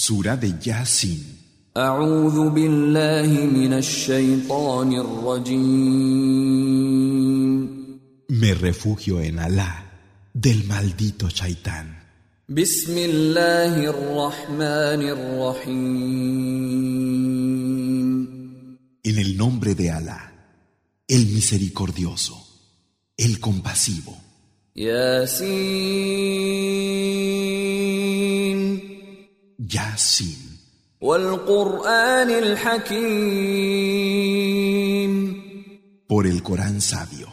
Sura de Yasin. Me refugio en Alá del maldito Shaitán. En el nombre de Alá, el misericordioso, el compasivo. Yasin. Por el Corán sabio.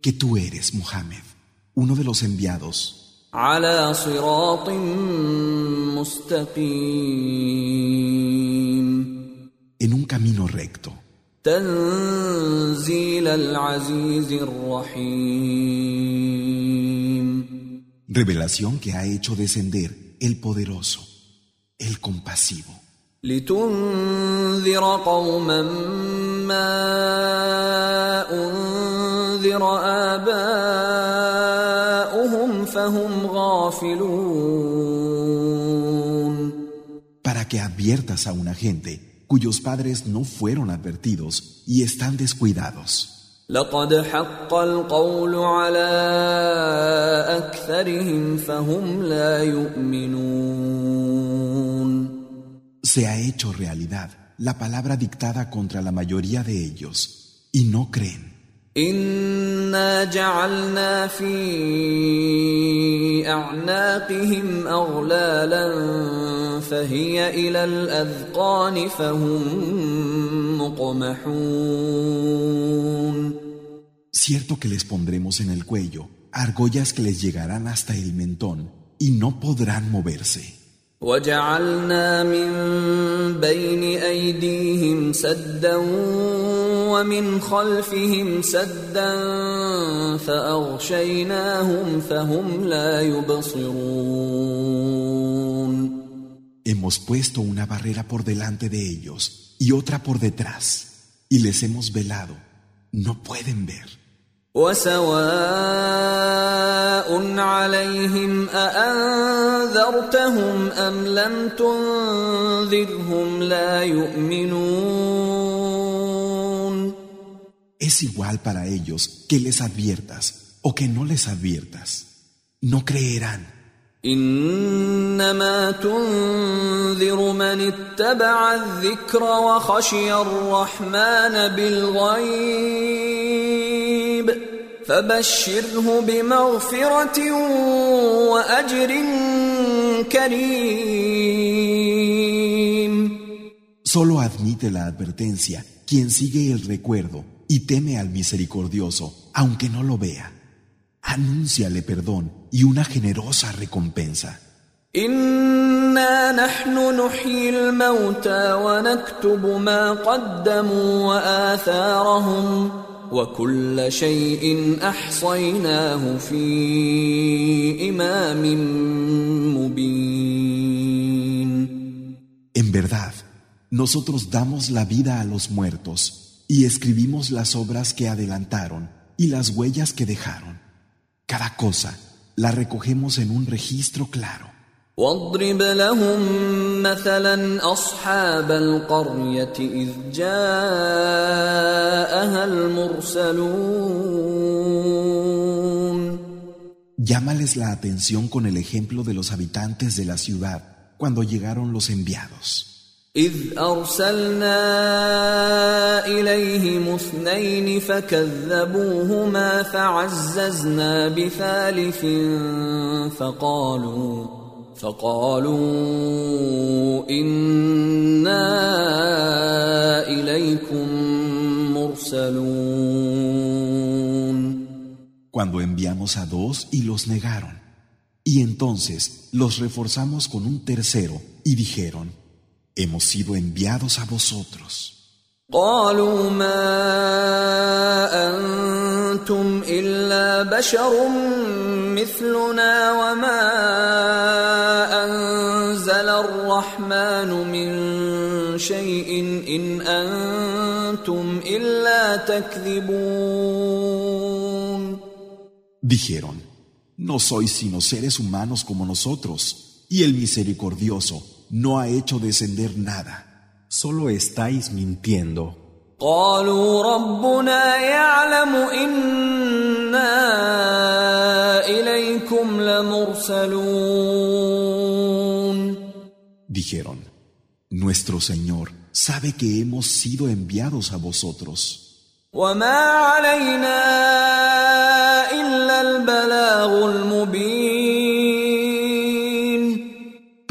Que tú eres, Muhammad, uno de los enviados. تنزيل العزيز الرحيم Revelación que ha hecho descender el poderoso, el compasivo. لتنذر قوما ما أنذر آباؤهم فهم غافلون Para que adviertas a una gente cuyos padres no fueron advertidos y están descuidados. لقد حق القول على أكثرهم فهم لا يؤمنون Se ha hecho realidad la palabra dictada contra la mayoría de ellos y no creen. إنا جعلنا في أعناقهم أغلالا فهي إلى الأذقان فهم مقمحون Cierto que les pondremos en el cuello argollas que les llegarán hasta el mentón y no podrán moverse. وجعلنا من بين أيديهم سدا ومن خلفهم سدا فأغشيناهم فهم لا يبصرون Hemos puesto una barrera por delante de ellos y otra por detrás y les hemos velado. No pueden ver. وسواء عليهم أأنذرتهم أم لم تنذرهم لا يؤمنون Es igual para ellos que les adviertas o que no les adviertas. No creerán. إنما تنذر من اتبع الذكر وخشي الرحمن بالغيب فبشره بمغفرة وأجر كريم Solo admite la advertencia quien sigue el recuerdo y teme al misericordioso, aunque no lo vea. Anúnciale perdón y una generosa recompensa. En verdad, nosotros damos la vida a los muertos y escribimos las obras que adelantaron y las huellas que dejaron. Cada cosa la recogemos en un registro claro. Llámales la atención con el ejemplo de los habitantes de la ciudad cuando llegaron los enviados. إذ أرسلنا إليهم اثنين فكذبوهما فعززنا بثالث فقالوا فقالوا إنا إليكم مرسلون Cuando enviamos a dos y los negaron. Y entonces los reforzamos con un tercero y dijeron, hemos sido enviados a vosotros. قالوا ما أنتم إلا بشر مثلنا وما أنزل الرحمن من شيء إن أنتم إلا تكذبون Dijeron, no sois sino seres humanos como nosotros, y el misericordioso no ha hecho descender nada. Solo estáis mintiendo. قالوا ربنا يعلم إنا إليكم لمرسلون Dijeron, nuestro Señor sabe que hemos sido enviados a vosotros. وما علينا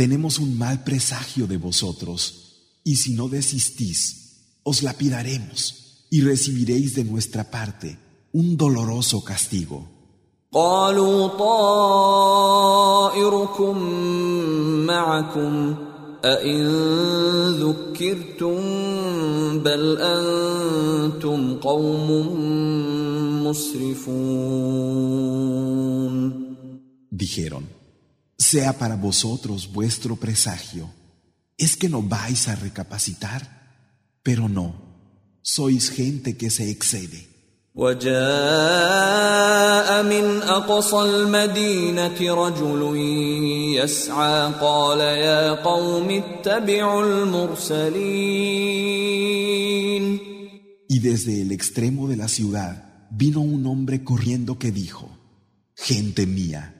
tenemos un mal presagio de vosotros, y si no desistís, os lapidaremos y recibiréis de nuestra parte un doloroso castigo. قالوا طائركم معكم أئن ذكرتم بل أنتم قوم مسرفون Dijeron, sea para vosotros vuestro presagio. ¿Es que no vais a recapacitar? Pero no, sois gente que se excede. وجاء من أقصى المدينة رجل يسعى قال يا قوم اتبعوا المرسلين Y desde el extremo de la ciudad vino un hombre corriendo que dijo, Gente mía,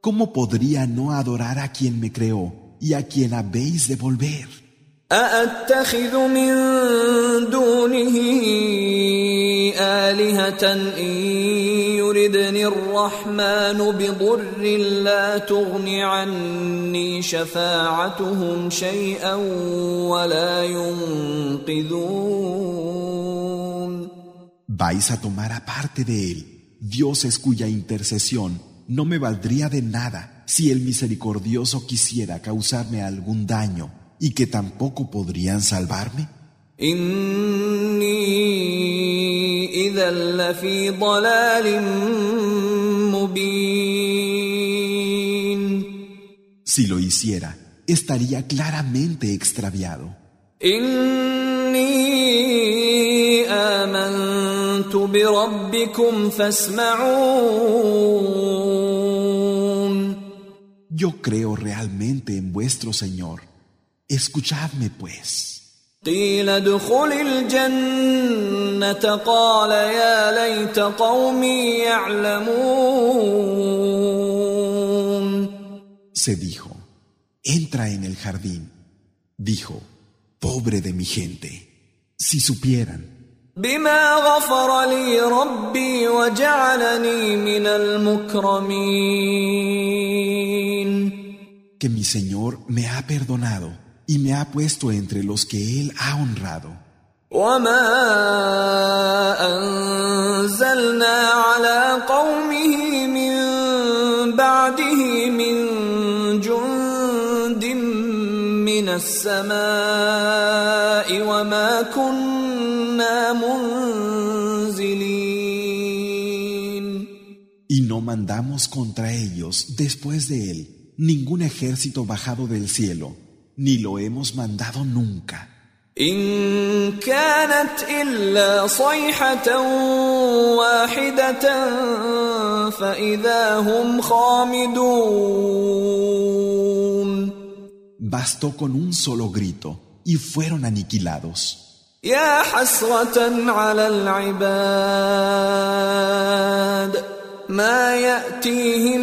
¿Cómo podría no adorar a quien me creó y a quien habéis de volver? أأتخذ من دونه آلهة إن يردني الرحمن بضر لا تغن عني شفاعتهم شيئا ولا ينقذون ¿Vais a tomar aparte de él dioses cuya intercesión no me valdría de nada si el misericordioso quisiera causarme algún daño y que tampoco podrían salvarme? إني إذا لفي ضلال مبين Si lo hiciera, estaría claramente extraviado. إني آمنت بربكم فاسمعون Yo creo realmente en vuestro Señor. Escuchadme pues. قيل ادخل الجنة قال يا ليت قومي يعلمون Se dijo, entra en el jardín. Dijo, pobre de mi gente, si supieran بما غفر لي ربي وجعلني من المكرمين que mi Señor me ha perdonado y me ha puesto entre los que Él ha honrado. وما أنزلنا على قومه من بعده من جند من السماء وما كنا منزلين Y no mandamos contra ellos, después de Él, ningún ejército bajado del cielo, ni lo hemos mandado nunca. إن كانت إلا صيحة واحدة فإذا هم خامدون Bastó con un solo grito y fueron aniquilados. يا حسرة على العباد ما يأتيهم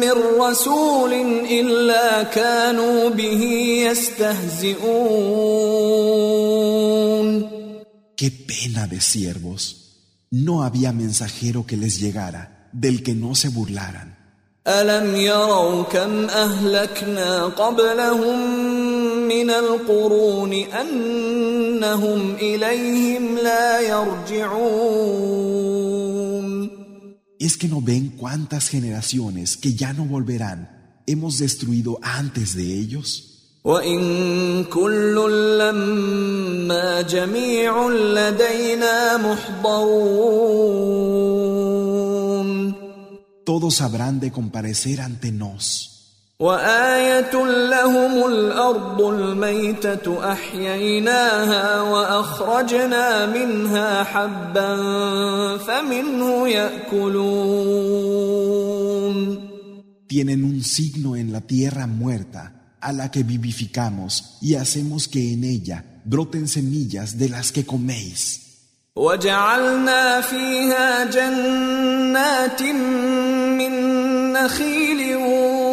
من رسول إلا كانوا به يستهزئون Qué pena de siervos. No había mensajero que les llegara, del que no se burlaran. ألم يروا كم أهلكنا قبلهم من القرون أنهم إليهم لا يرجعون ¿Es que no ven cuántas generaciones que ya no volverán hemos destruido antes de ellos? Todos habrán de comparecer ante nos. وآية لهم الأرض الميتة أحييناها وأخرجنا منها حبا فمنه يأكلون Tienen un signo en la tierra muerta, a la que vivificamos y hacemos que en ella broten semillas de las que coméis. وجعلنا فيها جنات من نخيل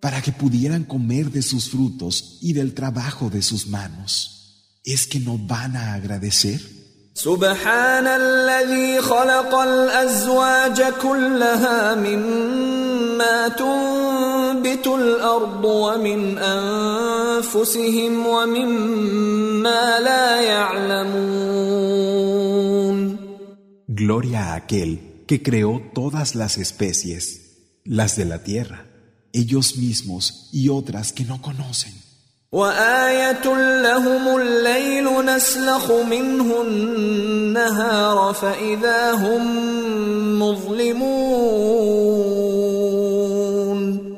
para que pudieran comer de sus frutos y del trabajo de sus manos. ¿Es que no van a agradecer? سبحان الذي خلق الأزواج كلها مما تنبت الأرض ومن أنفسهم ومما لا يعلمون Gloria a aquel que creó todas las especies, las de la tierra, Ellos mismos y otras que no conocen. وآية لهم الليل نسلخ منه النهار فإذا هم مظلمون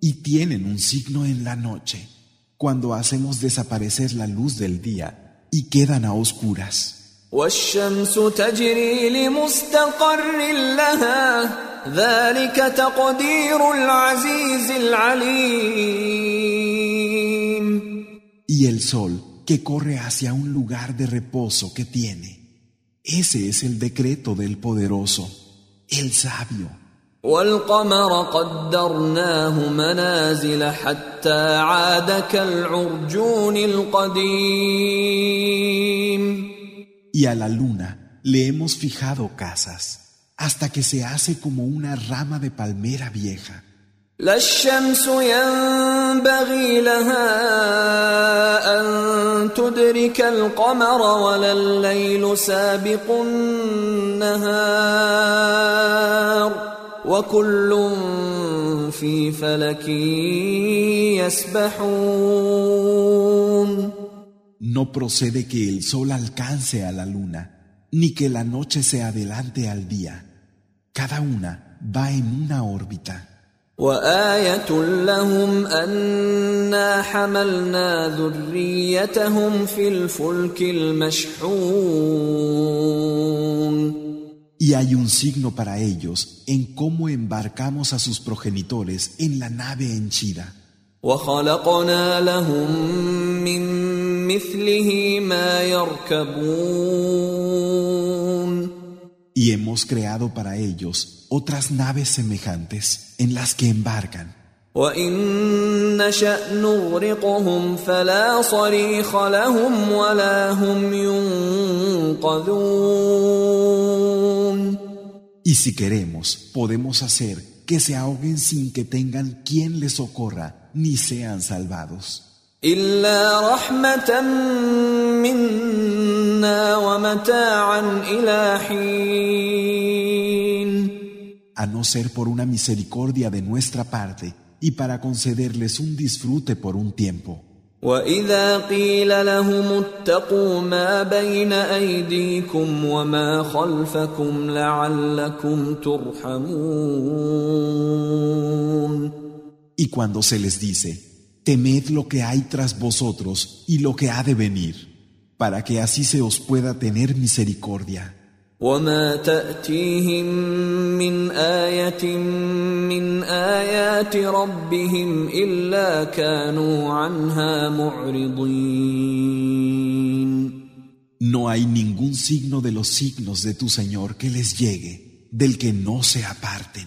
Y tienen un signo en la noche, cuando hacemos desaparecer la luz del día y quedan a oscuras. والشمس تجري لمستقر لها ذلك تقدير العزيز العليم Y el sol que corre hacia un lugar de reposo que tiene. Ese es el decreto del poderoso, el sabio. والقمر قدرناه منازل حتى عاد كالعرجون القديم Y a la luna le hemos fijado casas, hasta que se hace como una rama de palmera vieja. لا الشمس ينبغي لها أن تدرك القمر ولا الليل سابق النهار وكل في فلك يسبحون No procede que el sol alcance a la luna, ni que la noche se adelante al día. Cada una va en una órbita. وآية لهم أنا حملنا ذريتهم في الفلك المشحون Y hay un signo para ellos en cómo embarcamos a sus progenitores en la nave henchida. وخلقنا لهم من مثله ما يركبون y hemos creado para ellos otras naves semejantes en las que embarcan. Y si queremos, podemos hacer que se ahoguen sin que tengan quien les socorra, ni sean salvados. إلا رحمة منا ومتاعا إلى حين a no ser por una misericordia de nuestra parte y para concederles un disfrute por un tiempo. وإذا قيل لهم اتقوا ما بين أيديكم وما خلفكم لعلكم ترحمون Y cuando se les dice, temed lo que hay tras vosotros y lo que ha de venir, para que así se os pueda tener misericordia. وما تأتيهم من آية من آيات ربهم إلا كانوا عنها معرضين No hay ningún signo de los signos de tu Señor que les llegue, del que no se aparten.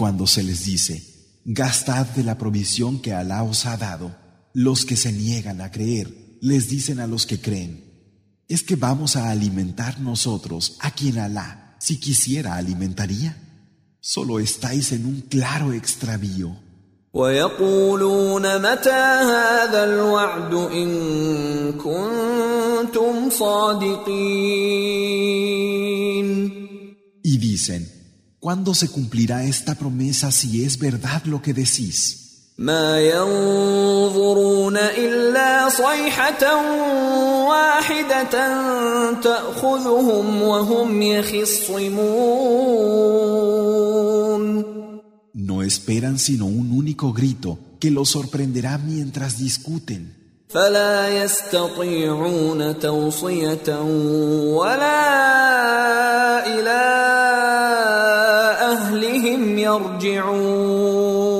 cuando se les dice, gastad de la provisión que Alá os ha dado, los que se niegan a creer les dicen a los que creen, ¿Es que vamos a alimentar nosotros a quien Alá, si quisiera, alimentaría? Solo estáis en un claro extravío. Y dicen, ¿cuándo se cumplirá esta promesa si es verdad lo que decís? ما ينظرون الا صيحه واحده تاخذهم وهم يخصمون No esperan sino un único grito que los sorprenderá mientras discuten. فلا يستطيعون توصيه ولا الى اهلهم يرجعون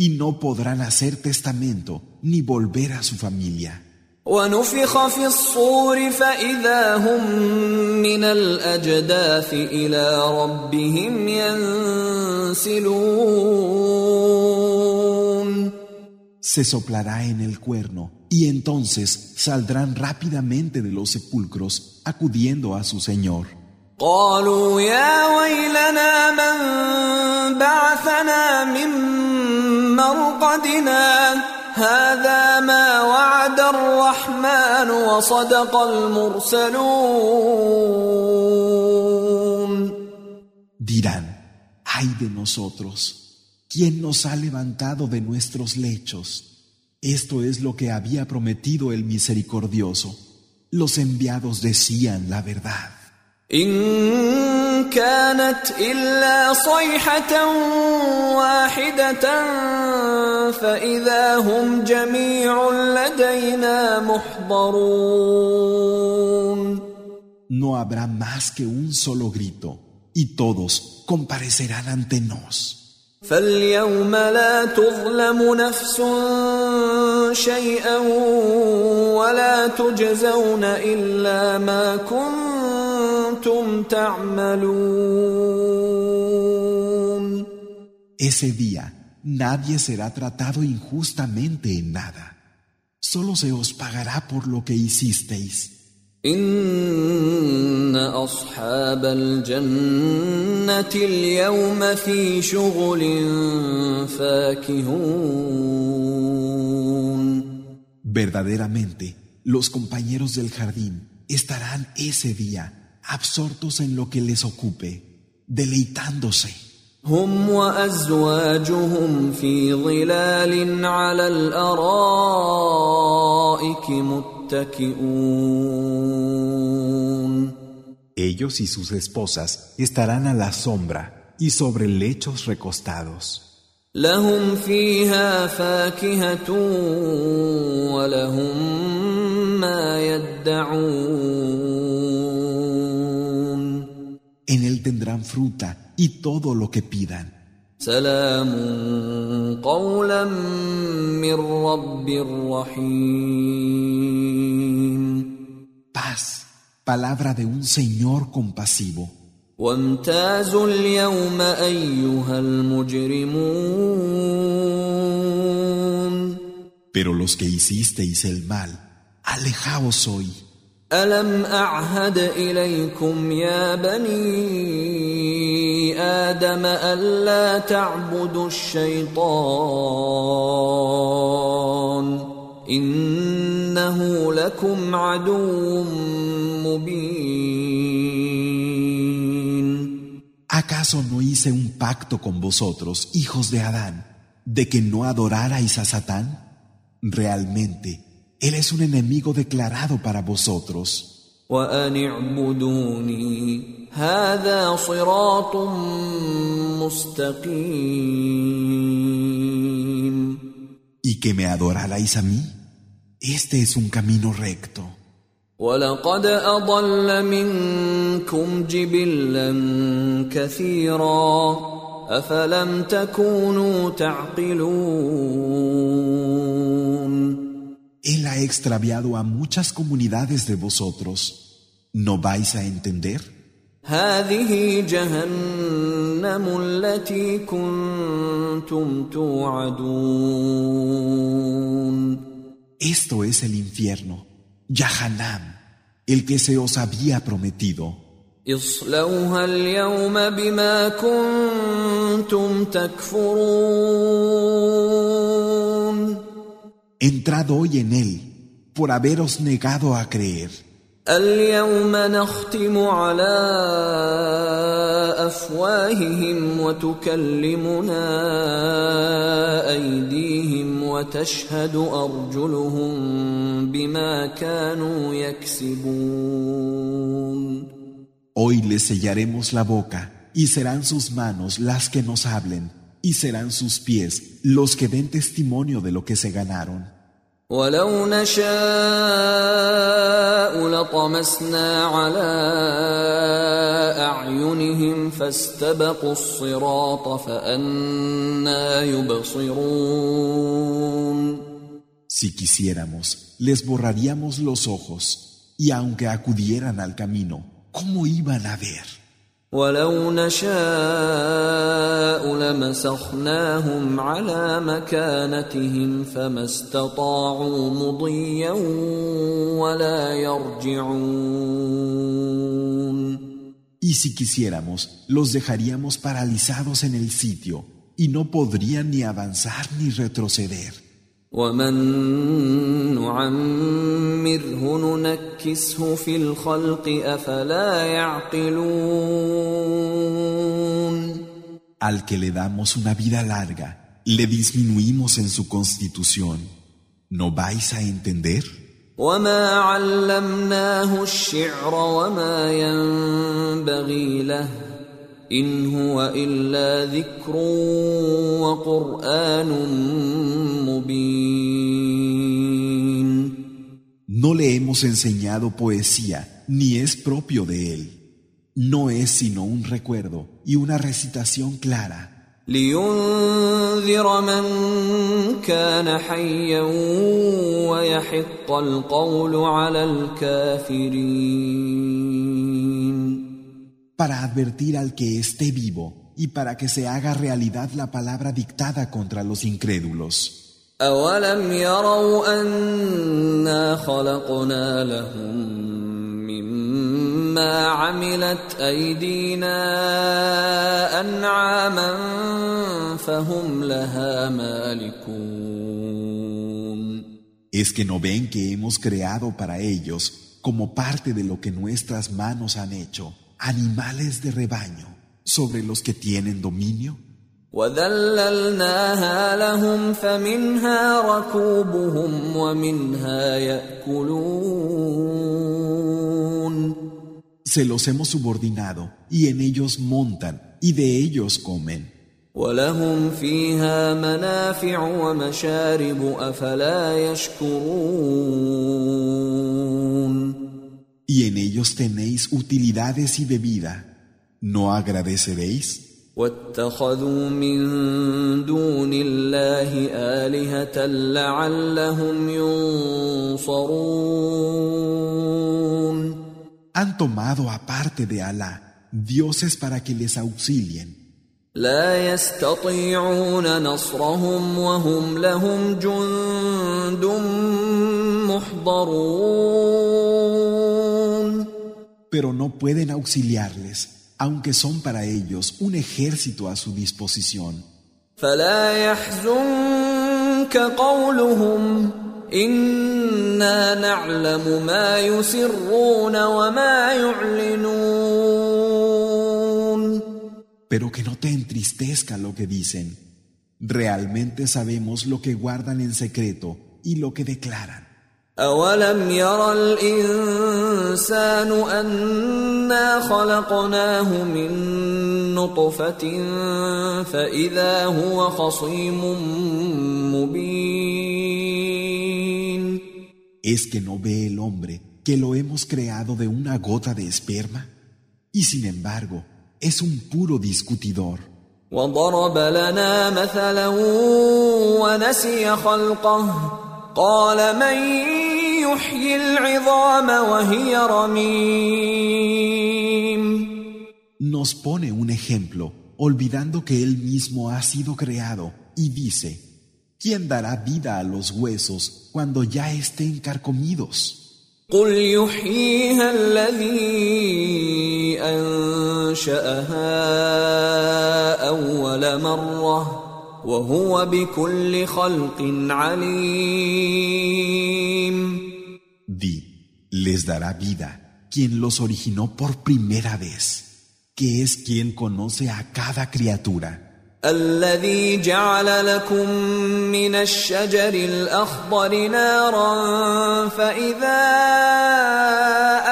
y no podrán hacer testamento ni volver a su familia. Se soplará en el cuerno y entonces saldrán rápidamente de los sepulcros acudiendo a su Señor. Dirán, ay de nosotros, ¿quién nos ha levantado de nuestros lechos? Esto es lo que había prometido el misericordioso. Los enviados decían la verdad. إن كانت إلا صيحة واحدة فإذا هم جميع لدينا محضرون No habrá más que un solo grito y todos comparecerán ante nos. فاليوم لا تظلم نفس شيئا ولا تجزون إلا ما كنتم Ese día nadie será tratado injustamente en nada. Solo se os pagará por lo que hicisteis. Verdaderamente, los compañeros del jardín estarán ese día absortos en lo que les ocupe, deleitándose. Ellos y sus esposas estarán a la sombra y sobre lechos recostados. En él tendrán fruta y todo lo que pidan. Paz, palabra de un Señor compasivo. Pero los que hicisteis el mal, alejaos hoy. ألم أعهد إليكم يا بني آدم ألا تعبدوا الشيطان إنه لكم عدو مبين ¿Acaso no hice un pacto con vosotros, hijos de Adán, de que no adorarais a Satán? Realmente, él es un enemigo declarado para vosotros. وأن اعبدوني هذا صراط مستقيم ¿Y que me adorarais a mí? Este es un camino recto. ولقد أضل منكم جبلا كثيرا أفلم تكونوا تعقلون Él ha extraviado a muchas comunidades de vosotros. ¿No vais a entender? هذه جهنم التي كنتم توعدون Esto es el infierno, Yahanam, el que se os había prometido. اصلوها اليوم بما كنتم تكفرون Entrad hoy en él, por haberos negado a creer. اليوم نختم على افواههم وتكلمنا ايديهم وتشهد ارجلهم بما كانوا يكسبون Hoy les sellaremos la boca, y serán sus manos las que nos hablen, y serán sus pies los que den testimonio de lo que se ganaron. ولو نشاء لطمسنا على اعينهم فاستبقوا الصراط فانا يبصرون Si quisiéramos, les borraríamos los ojos, y aunque acudieran al camino, ¿cómo iban a ver? ولو نشاء لمسخناهم على مكانتهم فما استطاعوا مضيا ولا يرجعون Y si quisiéramos, los dejaríamos paralizados en el sitio, y no podrían ni avanzar ni retroceder. ومن نعمره ننكسه في الخلق افلا يعقلون Al que le damos una vida larga, le disminuimos en su constitución. ¿No vais a entender? وما علمناه الشعر وما ينبغي له ان هو الا ذكر وقران مبين No le hemos enseñado poesía, ni es propio de él. No es sino un recuerdo y una recitación clara, لينذر من كان حيا ويحق القول على الكافرين para advertir al que esté vivo y para que se haga realidad la palabra dictada contra los incrédulos. أولم يروا أنا خلقنا لهم مما عملت أيدينا أنعاما فهم لها مالكون ¿Es que no ven que hemos creado para ellos, como parte de lo que nuestras manos han hecho, animales de rebaño sobre los que tienen dominio? وذللناها لهم فمنها ركوبهم ومنها يأكلون Se los hemos subordinado y en ellos montan y de ellos comen. ولهم فيها منافع ومشارب أفلا يشكرون Y en ellos tenéis utilidades y bebida. ¿No agradeceréis? واتخذوا من دون الله آلهة لعلهم ينصرون Han tomado aparte de Alá dioses para que les auxilien. لا يستطيعون نصرهم وهم لهم جند محضرون pero no pueden auxiliarles, aunque son para ellos un ejército a su disposición. Pero que no te entristezca lo que dicen. Realmente sabemos lo que guardan en secreto y lo que declaran. أولم ير الإنسان أنا خلقناه من نطفة فإذا هو خصيم مبين ¿Es que no ve el hombre que lo hemos creado de una gota de esperma? Y sin embargo, es un puro discutidor. وضرب لنا مثلا ونسي خلقه قال من يحيي العظام وهي رميم Nos pone un ejemplo, olvidando que él mismo ha sido creado, y dice, ¿quién dará vida a los huesos cuando ya estén carcomidos? قل يحييها الذي أنشأها أول مرة وهو بكل خلق عليم Di, les dará vida quien los originó por primera vez, que es quien conoce a cada criatura. الذي جعل لكم من الشجر الأخضر نارا فإذا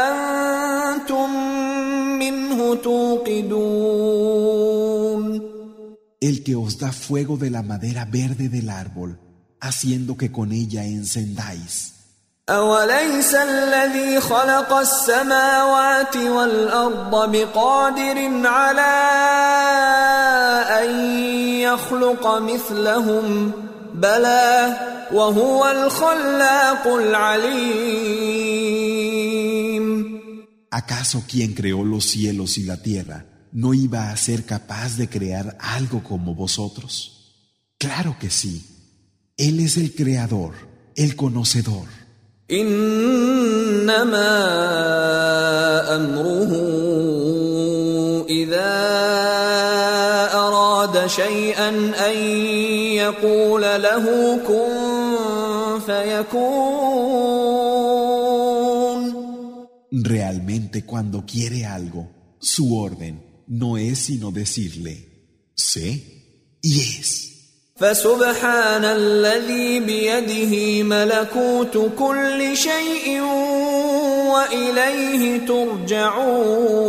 أنتم منه توقدون El que os da fuego de la madera verde del árbol, haciendo que con ella encendáis. أوليس الذي خلق السماوات والأرض بقادر على أن يخلق مثلهم بلى وهو الخلاق العليم ¿Acaso quien creó los cielos y la tierra no iba a ser capaz de crear algo como vosotros? Claro que sí. Él es el creador, el conocedor. انما امره اذا اراد شيئا ان يقول له كن فيكون Realmente cuando quiere algo, su orden no es sino decirle, sé y es. فسبحان الذي بيده ملكوت كل شيء واليه ترجعون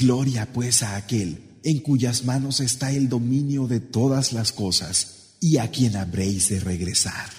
Gloria pues a aquel en cuyas manos está el dominio de todas las cosas y a quien habréis de regresar.